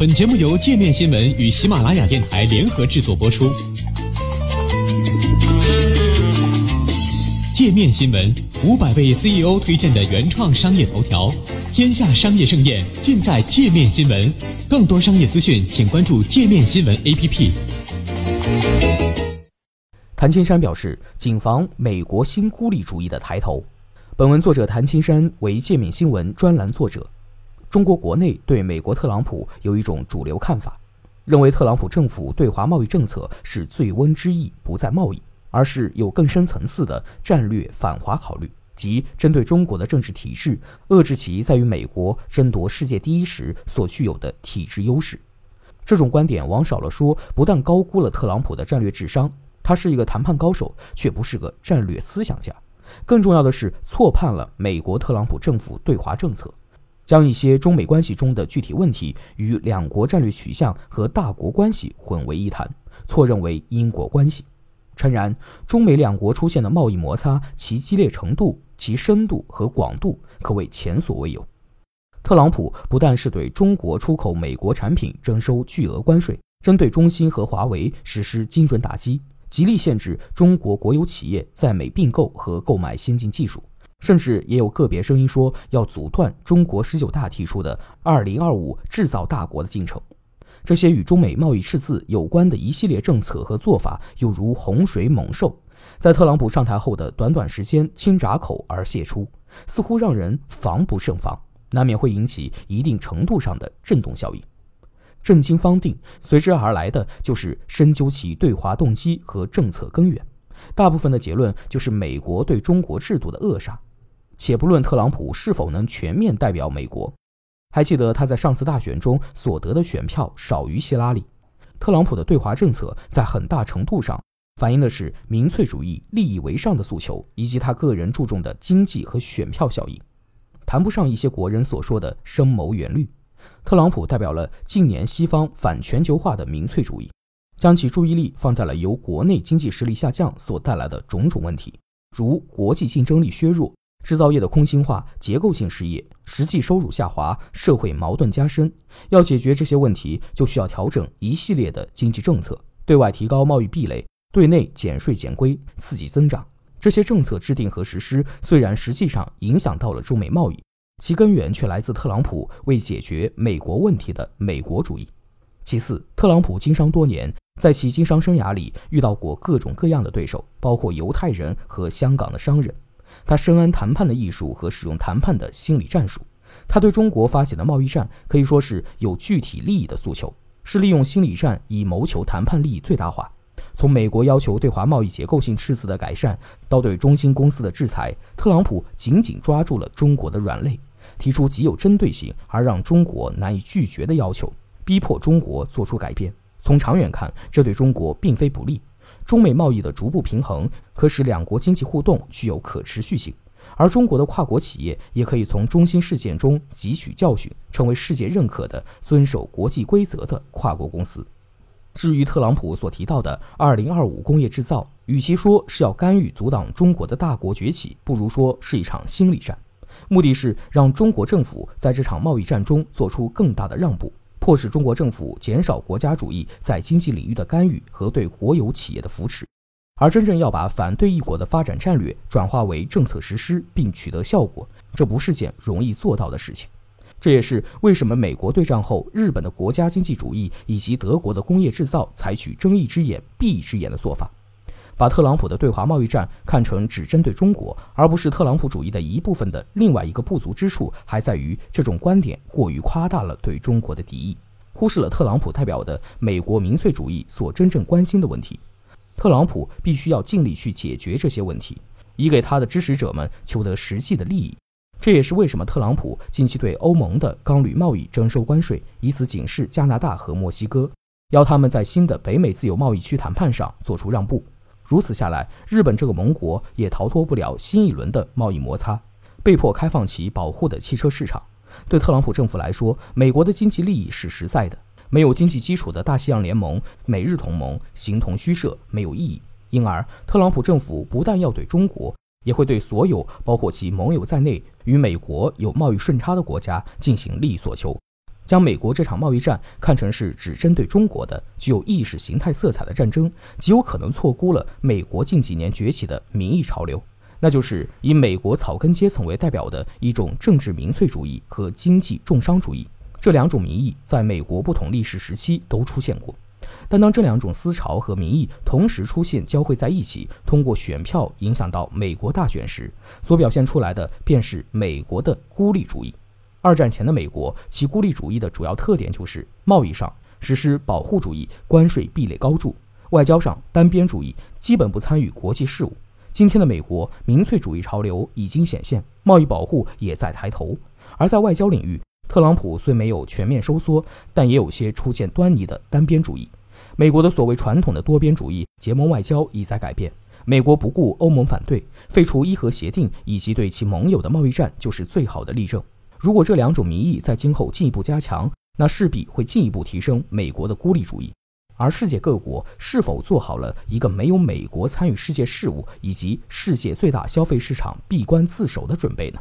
本节目由界面新闻与喜马拉雅电台联合制作播出。界面新闻五百位 CEO 推荐的原创商业头条，天下商业盛宴尽在界面新闻。更多商业资讯，请关注界面新闻 APP。谭青山表示，谨防美国新孤立主义的抬头。本文作者谭青山为界面新闻专栏作者。中国国内对美国特朗普有一种主流看法，认为特朗普政府对华贸易政策是醉翁之意不在贸易，而是有更深层次的战略反华考虑，即针对中国的政治体制，遏制其在与美国争夺世界第一时所具有的体制优势。这种观点往少了说，不但高估了特朗普的战略智商，他是一个谈判高手，却不是个战略思想家。更重要的是，错判了美国特朗普政府对华政策。将一些中美关系中的具体问题与两国战略取向和大国关系混为一谈，错认为因果关系。诚然，中美两国出现的贸易摩擦，其激烈程度、其深度和广度可谓前所未有。特朗普不但是对中国出口美国产品征收巨额关税，针对中兴和华为实施精准打击，极力限制中国国有企业在美并购和购买先进技术。甚至也有个别声音说要阻断中国十九大提出的“二零二五制造大国”的进程。这些与中美贸易赤字有关的一系列政策和做法，犹如洪水猛兽，在特朗普上台后的短短时间轻闸口而泄出，似乎让人防不胜防，难免会引起一定程度上的震动效应。震惊方定，随之而来的就是深究其对华动机和政策根源。大部分的结论就是美国对中国制度的扼杀。且不论特朗普是否能全面代表美国，还记得他在上次大选中所得的选票少于希拉里。特朗普的对华政策在很大程度上反映的是民粹主义、利益为上的诉求，以及他个人注重的经济和选票效应，谈不上一些国人所说的深谋远虑。特朗普代表了近年西方反全球化的民粹主义，将其注意力放在了由国内经济实力下降所带来的种种问题，如国际竞争力削弱。制造业的空心化、结构性失业、实际收入下滑、社会矛盾加深，要解决这些问题，就需要调整一系列的经济政策，对外提高贸易壁垒，对内减税减规，刺激增长。这些政策制定和实施，虽然实际上影响到了中美贸易，其根源却来自特朗普为解决美国问题的美国主义。其次，特朗普经商多年，在其经商生涯里遇到过各种各样的对手，包括犹太人和香港的商人。他深谙谈判的艺术和使用谈判的心理战术。他对中国发起的贸易战可以说是有具体利益的诉求，是利用心理战以谋求谈判利益最大化。从美国要求对华贸易结构性赤字的改善，到对中兴公司的制裁，特朗普紧紧抓住了中国的软肋，提出极有针对性而让中国难以拒绝的要求，逼迫中国做出改变。从长远看，这对中国并非不利。中美贸易的逐步平衡，可使两国经济互动具有可持续性，而中国的跨国企业也可以从中兴事件中汲取教训，成为世界认可的遵守国际规则的跨国公司。至于特朗普所提到的“二零二五工业制造”，与其说是要干预阻挡中国的大国崛起，不如说是一场心理战，目的是让中国政府在这场贸易战中做出更大的让步。迫使中国政府减少国家主义在经济领域的干预和对国有企业的扶持，而真正要把反对一国的发展战略转化为政策实施并取得效果，这不是件容易做到的事情。这也是为什么美国对战后日本的国家经济主义以及德国的工业制造采取睁一只眼闭一只眼的做法。把特朗普的对华贸易战看成只针对中国，而不是特朗普主义的一部分的另外一个不足之处，还在于这种观点过于夸大了对中国的敌意，忽视了特朗普代表的美国民粹主义所真正关心的问题。特朗普必须要尽力去解决这些问题，以给他的支持者们求得实际的利益。这也是为什么特朗普近期对欧盟的钢铝贸易征收关税，以此警示加拿大和墨西哥，要他们在新的北美自由贸易区谈判上做出让步。如此下来，日本这个盟国也逃脱不了新一轮的贸易摩擦，被迫开放其保护的汽车市场。对特朗普政府来说，美国的经济利益是实在的，没有经济基础的大西洋联盟、美日同盟形同虚设，没有意义。因而，特朗普政府不但要对中国，也会对所有包括其盟友在内与美国有贸易顺差的国家进行利益索求。将美国这场贸易战看成是只针对中国的、具有意识形态色彩的战争，极有可能错估了美国近几年崛起的民意潮流，那就是以美国草根阶层为代表的一种政治民粹主义和经济重商主义。这两种民意在美国不同历史时期都出现过，但当这两种思潮和民意同时出现交汇在一起，通过选票影响到美国大选时，所表现出来的便是美国的孤立主义。二战前的美国，其孤立主义的主要特点就是贸易上实施保护主义，关税壁垒高筑；外交上单边主义，基本不参与国际事务。今天的美国，民粹主义潮流已经显现，贸易保护也在抬头。而在外交领域，特朗普虽没有全面收缩，但也有些出现端倪的单边主义。美国的所谓传统的多边主义结盟外交已在改变。美国不顾欧盟反对，废除伊核协定以及对其盟友的贸易战，就是最好的例证。如果这两种民意在今后进一步加强，那势必会进一步提升美国的孤立主义。而世界各国是否做好了一个没有美国参与世界事务以及世界最大消费市场闭关自守的准备呢？